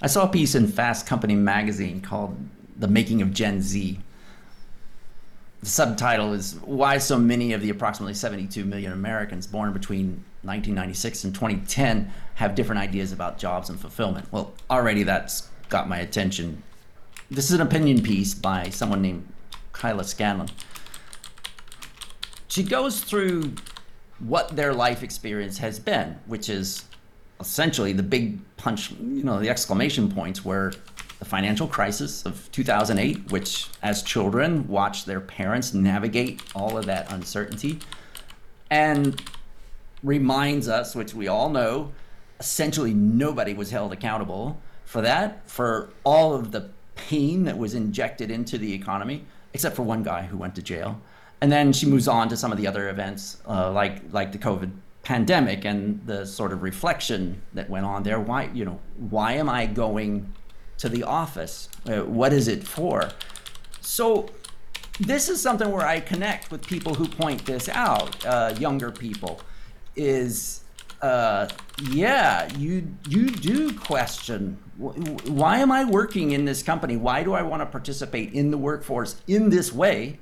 I saw a piece in Fast Company magazine called The Making of Gen Z. The subtitle is Why So Many of the Approximately 72 Million Americans Born Between 1996 and 2010 Have Different Ideas About Jobs and Fulfillment. Well, already that's got my attention. This is an opinion piece by someone named Kyla Scanlon. She goes through what their life experience has been, which is essentially the big punch, you know, the exclamation points were the financial crisis of 2008, which as children watched their parents navigate all of that uncertainty, and reminds us, which we all know, essentially nobody was held accountable for that, for all of the pain that was injected into the economy, except for one guy who went to jail. And then she moves on to some of the other events, uh, like like the COVID pandemic and the sort of reflection that went on there. Why, you know, why am I going to the office? Uh, what is it for? So, this is something where I connect with people who point this out, uh, younger people. Is uh, yeah, you you do question why am I working in this company? Why do I want to participate in the workforce in this way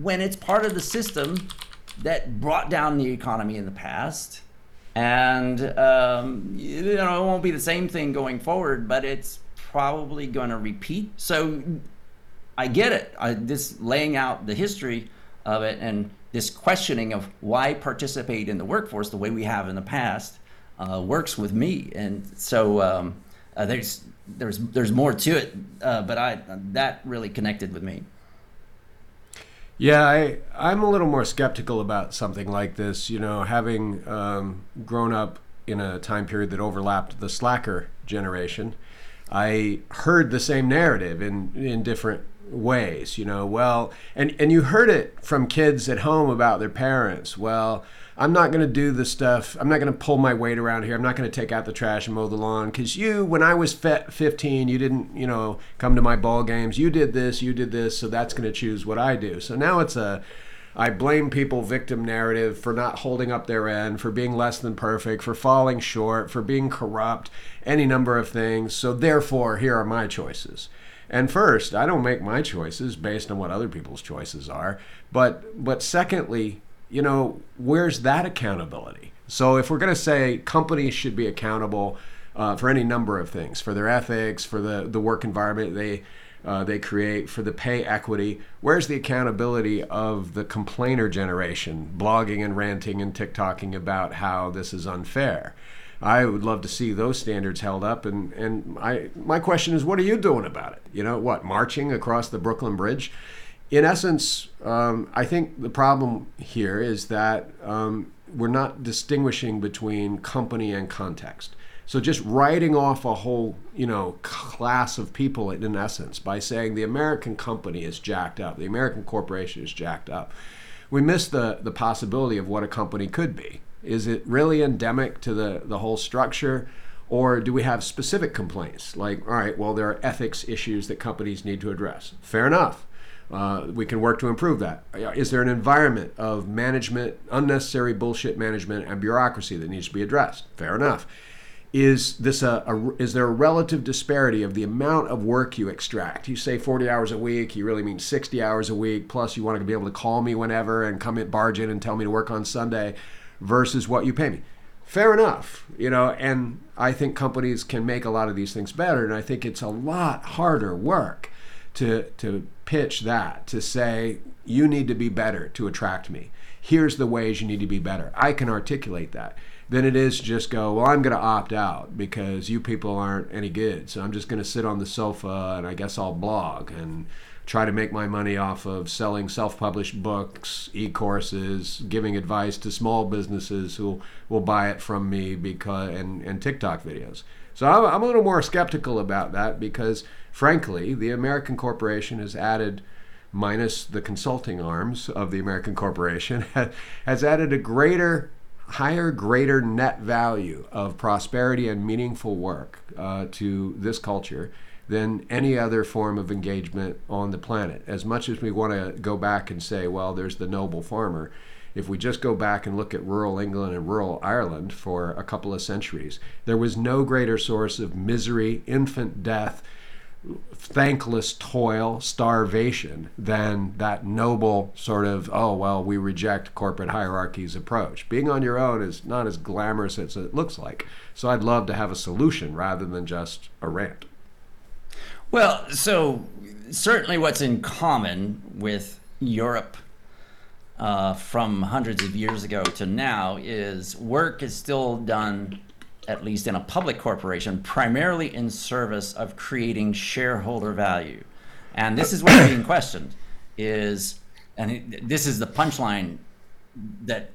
when it's part of the system that brought down the economy in the past. And um, you know, it won't be the same thing going forward, but it's probably going to repeat. So I get it. I, this laying out the history of it and this questioning of why participate in the workforce the way we have in the past uh, works with me. And so um, uh, there's there's there's more to it, uh, but I that really connected with me. Yeah, I, I'm a little more skeptical about something like this. You know, having um, grown up in a time period that overlapped the slacker generation, I heard the same narrative in, in different ways. You know, well, and, and you heard it from kids at home about their parents. Well, I'm not going to do the stuff. I'm not going to pull my weight around here. I'm not going to take out the trash and mow the lawn because you, when I was 15, you didn't, you know, come to my ball games. You did this, you did this, so that's going to choose what I do. So now it's a, I blame people victim narrative for not holding up their end, for being less than perfect, for falling short, for being corrupt, any number of things. So therefore, here are my choices. And first, I don't make my choices based on what other people's choices are. But but secondly, you know, where's that accountability? So if we're going to say companies should be accountable uh, for any number of things, for their ethics, for the, the work environment they uh, they create, for the pay equity, where's the accountability of the complainer generation blogging and ranting and TikToking about how this is unfair? I would love to see those standards held up. And, and I, my question is, what are you doing about it? You know, what, marching across the Brooklyn Bridge? In essence, um, I think the problem here is that um, we're not distinguishing between company and context. So just writing off a whole, you know, class of people in essence by saying the American company is jacked up, the American corporation is jacked up, we miss the the possibility of what a company could be. Is it really endemic to the the whole structure? Or do we have specific complaints like, all right, well, there are ethics issues that companies need to address? Fair enough uh, we can work to improve that. Is there an environment of management, unnecessary bullshit management, and bureaucracy that needs to be addressed? Fair enough. Is this a, a, is there a relative disparity of the amount of work you extract? You say 40 hours a week, you really mean 60 hours a week. Plus, you want to be able to call me whenever and come in, barge in, and tell me to work on Sunday, versus what you pay me. Fair enough, you know. And I think companies can make a lot of these things better, and I think it's a lot harder work to to pitch that to say you need to be better to attract me. Here's the ways you need to be better. I can articulate that. Than it is just go well i'm going to opt out because you people aren't any good so i'm just going to sit on the sofa and i guess i'll blog and try to make my money off of selling self-published books e-courses giving advice to small businesses who will buy it from me because and, and tiktok videos so I'm, I'm a little more skeptical about that because Frankly, the American corporation has added, minus the consulting arms of the American corporation, has added a greater, higher, greater net value of prosperity and meaningful work uh, to this culture than any other form of engagement on the planet. As much as we want to go back and say, well, there's the noble farmer, if we just go back and look at rural England and rural Ireland for a couple of centuries, there was no greater source of misery, infant death, thankless toil, starvation than that noble sort of, oh, well, we reject corporate hierarchies approach. Being on your own is not as glamorous as it looks like. So I'd love to have a solution rather than just a rant. Well, so certainly what's in common with Europe uh, from hundreds of years ago to now is work is still done, at least in a public corporation, primarily in service of creating shareholder value. And this is what's being questioned is, and this is the punchline that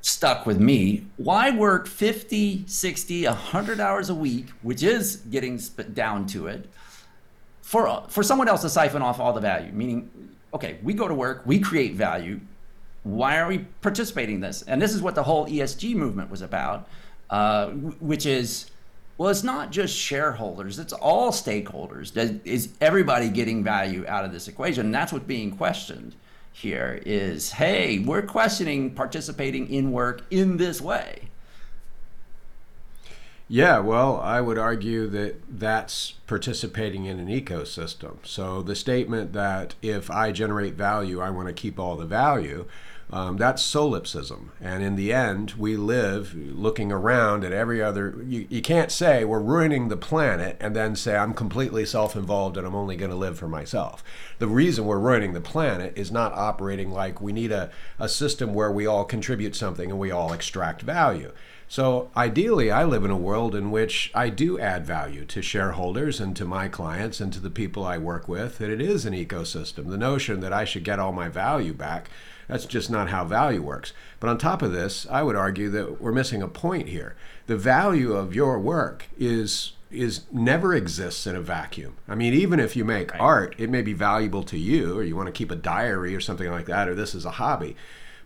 stuck with me. Why work 50, 60, 100 hours a week, which is getting down to it, for, for someone else to siphon off all the value? Meaning, okay, we go to work, we create value, why are we participating in this? And this is what the whole ESG movement was about, uh, which is, well, it's not just shareholders; it's all stakeholders. Does, Is everybody getting value out of this equation? And that's what's being questioned here. Is hey, we're questioning participating in work in this way. Yeah, well, I would argue that that's participating in an ecosystem. So the statement that if I generate value, I want to keep all the value, um, that's solipsism. And in the end, we live looking around at every other. You, you can't say we're ruining the planet and then say I'm completely self involved and I'm only going to live for myself. The reason we're ruining the planet is not operating like we need a, a system where we all contribute something and we all extract value. So ideally, I live in a world in which I do add value to shareholders and to my clients and to the people I work with, that it is an ecosystem. The notion that I should get all my value back, that's just not how value works. But on top of this, I would argue that we're missing a point here. The value of your work is is never exists in a vacuum. I mean, even if you make right. art, it may be valuable to you, or you want to keep a diary or something like that, or this is a hobby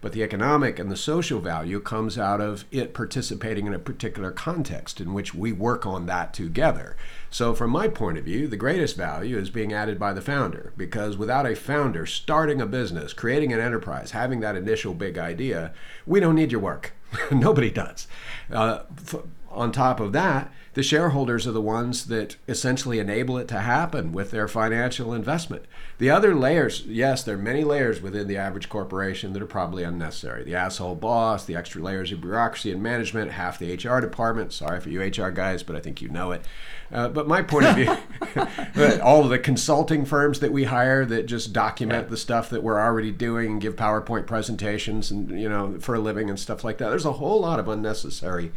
but the economic and the social value comes out of it participating in a particular context in which we work on that together. So, from my point of view, the greatest value is being added by the founder because without a founder starting a business, creating an enterprise, having that initial big idea, we don't need your work. Nobody does. Uh, f- on top of that, the shareholders are the ones that essentially enable it to happen with their financial investment. The other layers, yes, there are many layers within the average corporation that are probably unnecessary. The asshole boss, the extra layers of bureaucracy and management, half the HR department. Sorry for you HR guys, but I think you know it. Uh, but my point of view, all of the consulting firms that we hire that just document yeah. the stuff that we're already doing and give PowerPoint presentations and you know for a living and stuff like that. There's a whole lot of unnecessary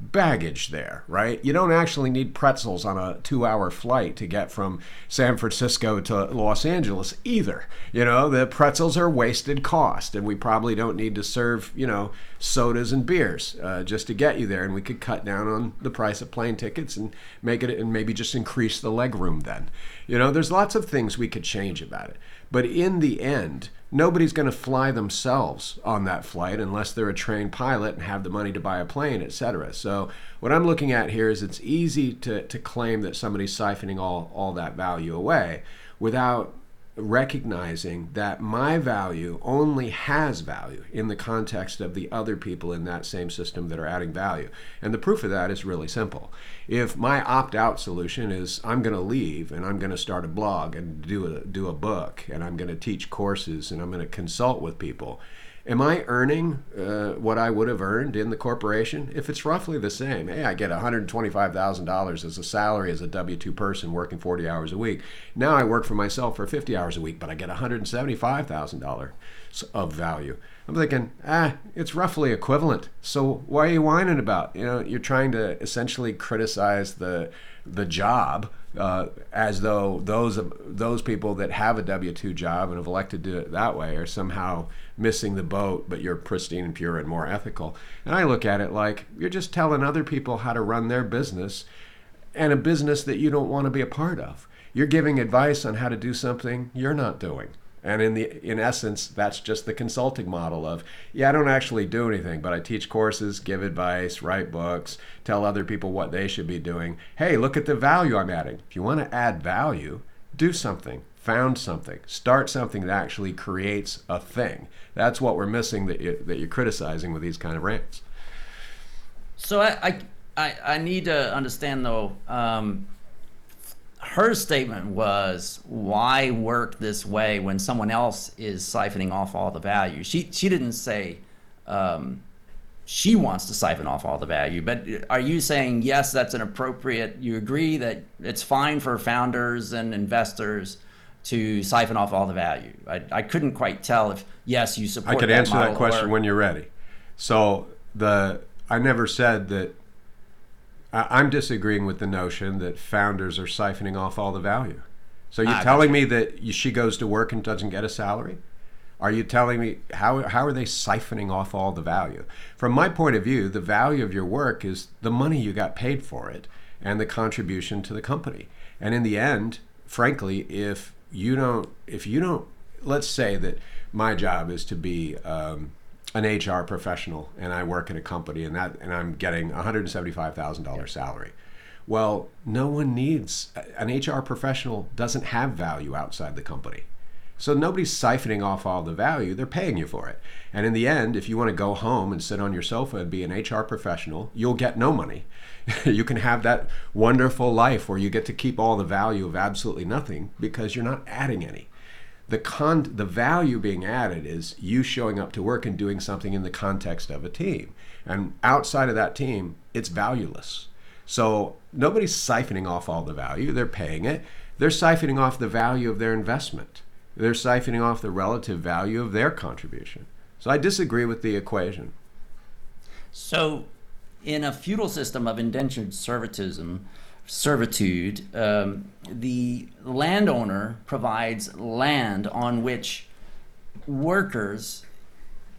baggage there, right? You don't actually need pretzels on a two hour flight to get from San Francisco to Los Angeles either. You know, the pretzels are wasted cost, and we probably don't need to serve, you know, sodas and beers uh, just to get you there. And we could cut down on the price of plane tickets and make it, and maybe just increase the leg room then. You know, there's lots of things we could change about it. But in the end, nobody's going to fly themselves on that flight unless they're a trained pilot and have the money to buy a plane, etc. So what I'm looking at here is it's easy to, to claim that somebody's siphoning all, all that value away without recognizing that my value only has value in the context of the other people in that same system that are adding value. And the proof of that is really simple. If my opt out solution is I'm going to leave and I'm going to start a blog and do a, do a book and I'm going to teach courses and I'm going to consult with people, am I earning uh, what I would have earned in the corporation? If it's roughly the same, hey, I get $125,000 as a salary as a W 2 person working 40 hours a week. Now I work for myself for 50 hours a week, but I get $175,000 of value. I'm thinking, ah, it's roughly equivalent. So why are you whining about? You know, you're trying to essentially criticize the the job uh, as though those those people that have a W two job and have elected to do it that way are somehow missing the boat, but you're pristine and pure and more ethical. And I look at it like you're just telling other people how to run their business and a business that you don't want to be a part of. You're giving advice on how to do something you're not doing. And in the in essence, that's just the consulting model of, yeah, I don't actually do anything, but I teach courses, give advice, write books, tell other people what they should be doing. Hey, look at the value I'm adding. If you want to add value, do something found something, start something that actually creates a thing. That's what we're missing that, you, that you're criticizing with these kind of rants. So I, I, I, need to understand though. Um, her statement was, "Why work this way when someone else is siphoning off all the value?" She she didn't say um, she wants to siphon off all the value. But are you saying yes, that's an appropriate? You agree that it's fine for founders and investors to siphon off all the value? I, I couldn't quite tell if yes, you support. I could that answer that question or- when you're ready. So the I never said that. I- I'm disagreeing with the notion that founders are siphoning off all the value. So you're Ah, telling me that you, she goes to work and doesn't get a salary? Are you telling me how how are they siphoning off all the value? From my point of view, the value of your work is the money you got paid for it and the contribution to the company. And in the end, frankly, if you don't if you don't let's say that my job is to be um, an HR professional and I work at a company and that and I'm getting $175,000 salary. Well, no one needs an HR professional doesn't have value outside the company. So nobody's siphoning off all the value, they're paying you for it. And in the end, if you want to go home and sit on your sofa and be an HR professional, you'll get no money. you can have that wonderful life where you get to keep all the value of absolutely nothing because you're not adding any. The con the value being added is you showing up to work and doing something in the context of a team. And outside of that team it's valueless. So nobody's siphoning off all the value they're paying it. They're siphoning off the value of their investment they're siphoning off the relative value of their contribution. So i disagree with the equation. So, in a feudal system of indentured servitude, servitude, um, the landowner provides land on which workers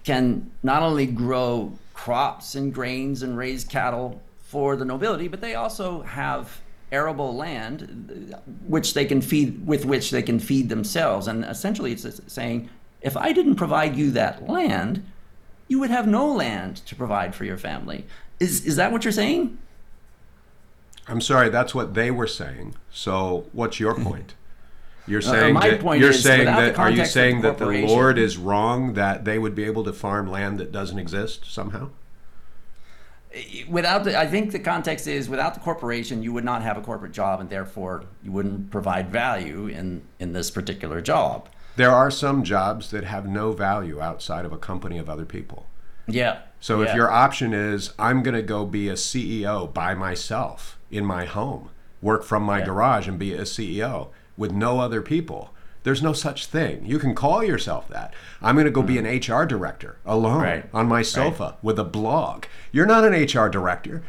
can not only grow crops and grains and raise cattle for the nobility, but they also have arable land uh, which they can feed with which they can feed themselves. And essentially, it's saying, if I didn't provide you that land, you would have no land to provide for your family. Is is that what you're saying? i'm sorry that's what they were saying so what's your point you're Uh, saying my that you're saying that are you saying that the lord is wrong that they would be able to farm land that doesn't exist somehow Without the, I think the context is without the corporation, you would not have a corporate job, and therefore you wouldn't provide value in in this particular job. There are some jobs that have no value outside of a company of other people. Yeah. So if your option is I'm going to go be a CEO by myself in my home, work from my Yeah. garage and be a CEO with no other people, there's no such thing. You can call yourself that. I'm going to go be an HR director alone Mm. Right. on my sofa with a blog. You're not an HR director.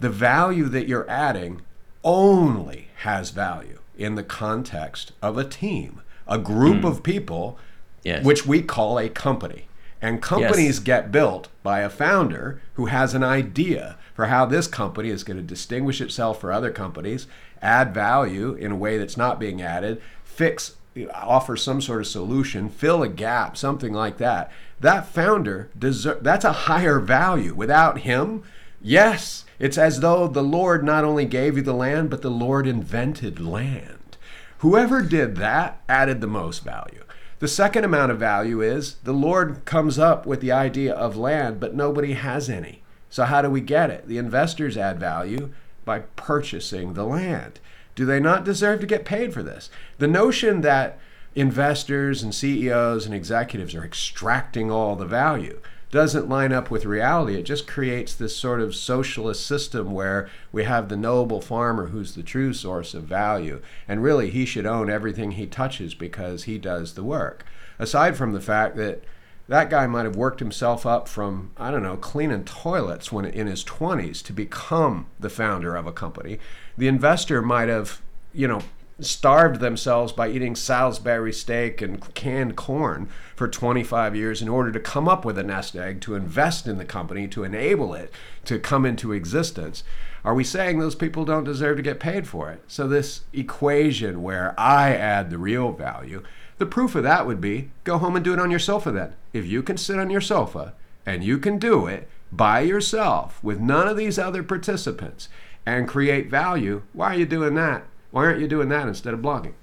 The value that you're adding only has value in the context of a team, a group of people Mm. Yes. which we call a company. And companies get built by a founder who has an idea for how this company is going to distinguish itself for other companies, add value in a way that's not being added, fix, offer some sort of solution, fill a gap, something like that. That founder deserve that's a higher value. Without him, yes, it's as though the Lord not only gave you the land, but the Lord invented land. Whoever did that added the most value. The second amount of value is the Lord comes up with the idea of land, but nobody has any. So, how do we get it? The investors add value by purchasing the land. Do they not deserve to get paid for this? The notion that investors and CEOs and executives are extracting all the value doesn't line up with reality. It just creates this sort of socialist system where we have the noble farmer who's the true source of value. And really, he should own everything he touches because he does the work. Aside from the fact that that guy might have worked himself up from, I don't know, cleaning toilets when in his 20s to become the founder of a company. The investor might have, you know, starved themselves by eating Salisbury steak and canned corn for 25 years in order to come up with a nest egg to invest in the company to enable it to come into existence. Are we saying those people don't deserve to get paid for it? So, this equation where I add the real value, the proof of that would be go home and do it on your sofa then. If you can sit on your sofa and you can do it by yourself with none of these other participants and create value, why are you doing that? Why aren't you doing that instead of blogging?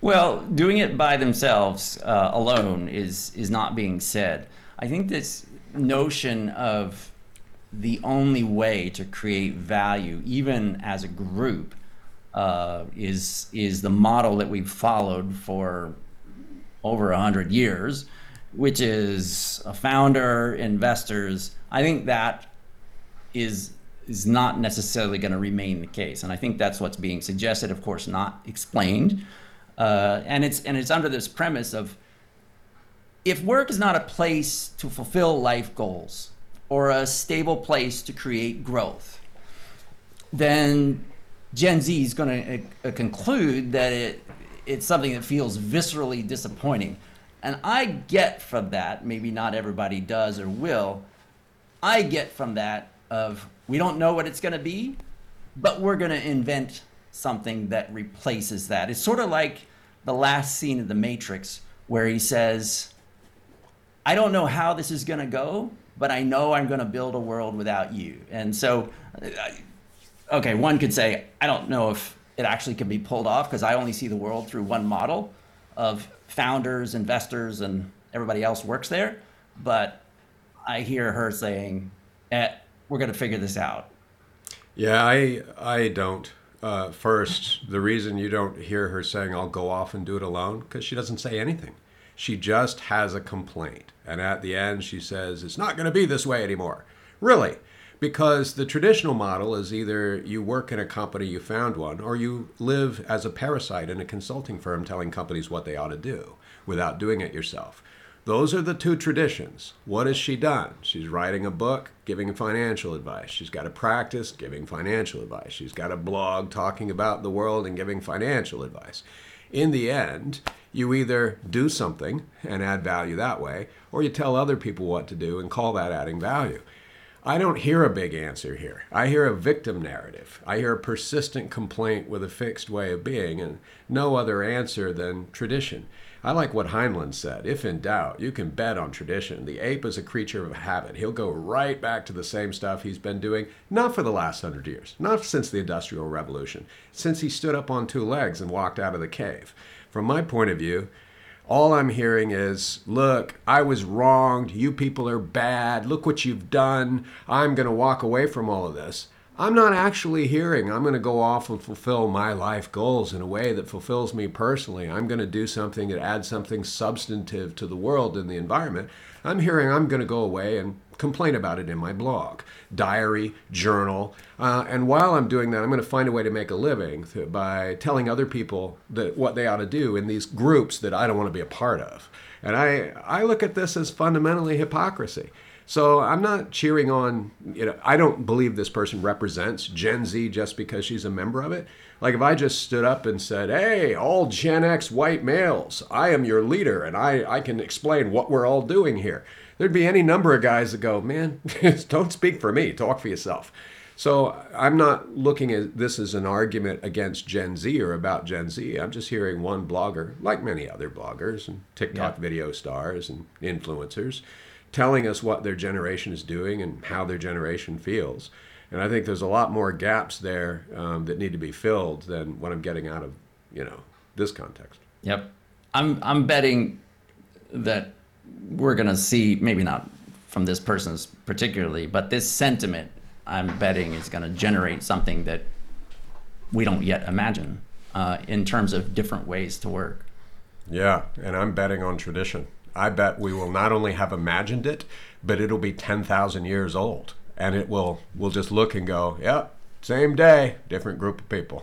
Well, doing it by themselves uh, alone is is not being said. I think this notion of the only way to create value, even as a group, uh, is is the model that we've followed for over a hundred years, which is a founder, investors. I think that is is not necessarily going to remain the case, and I think that's what's being suggested. Of course, not explained, uh, and it's and it's under this premise of if work is not a place to fulfill life goals or a stable place to create growth, then Gen Z is going to uh, conclude that it it's something that feels viscerally disappointing. And I get from that, maybe not everybody does or will, I get from that of we don't know what it's going to be, but we're going to invent something that replaces that. It's sort of like the last scene of The Matrix where he says, I don't know how this is going to go, but I know I'm going to build a world without you. And so, uh, okay, one could say, I don't know if it actually can be pulled off because I only see the world through one model of founders, investors, and everybody else works there. But I hear her saying, eh, "We're going to figure this out." Yeah, I I don't. Uh, first, the reason you don't hear her saying "I'll go off and do it alone" because she doesn't say anything. She just has a complaint, and at the end she says, "It's not going to be this way anymore." Really, because the traditional model is either you work in a company, you found one, or you live as a parasite in a consulting firm telling companies what they ought to do without doing it yourself. Those are the two traditions. What has she done? She's writing a book, giving financial advice. She's got a practice, giving financial advice. She's got a blog talking about the world and giving financial advice. In the end, you either do something and add value that way, or you tell other people what to do and call that adding value. I don't hear a big answer here. I hear a victim narrative. I hear a persistent complaint with a fixed way of being and no other answer than tradition. I like what Heinlein said. If in doubt, you can bet on tradition. The ape is a creature of habit. He'll go right back to the same stuff he's been doing, not for the last hundred years, not since the Industrial Revolution, since he stood up on two legs and walked out of the cave. From my point of view, all I'm hearing is, look, I was wronged. You people are bad. Look what you've done. I'm going to walk away from all of this. I'm not actually hearing, I'm going to go off and fulfill my life goals in a way that fulfills me personally. I'm going to do something that adds something substantive to the world and the environment. I'm hearing I'm going to go away and complain about it in my blog, diary, journal. Uh, and while I'm doing that, I'm going to find a way to make a living by telling other people that what they ought to do in these groups that I don't want to be a part of. And I, I look at this as fundamentally hypocrisy. So I'm not cheering on, you know, I don't believe this person represents Gen Z just because she's a member of it. Like if I just stood up and said, hey, all Gen X white males, I am your leader and I, I can explain what we're all doing here there'd be any number of guys that go, man, don't speak for me, talk for yourself. So I'm not looking at this as an argument against Gen Z or about Gen Z. I'm just hearing one blogger, like many other bloggers and TikTok yeah. video stars and influencers, telling us what their generation is doing and how their generation feels. And I think there's a lot more gaps there um, that need to be filled than what I'm getting out of, you know, this context. Yep. I'm I'm betting that we're going to see, maybe not from this person's particularly, but this sentiment, I'm betting, is going to generate something that we don't yet imagine uh, in terms of different ways to work. Yeah, and I'm betting on tradition. I bet we will not only have imagined it, but it'll be 10,000 years old. And it will, we'll just look and go, yep, same day, different group of people.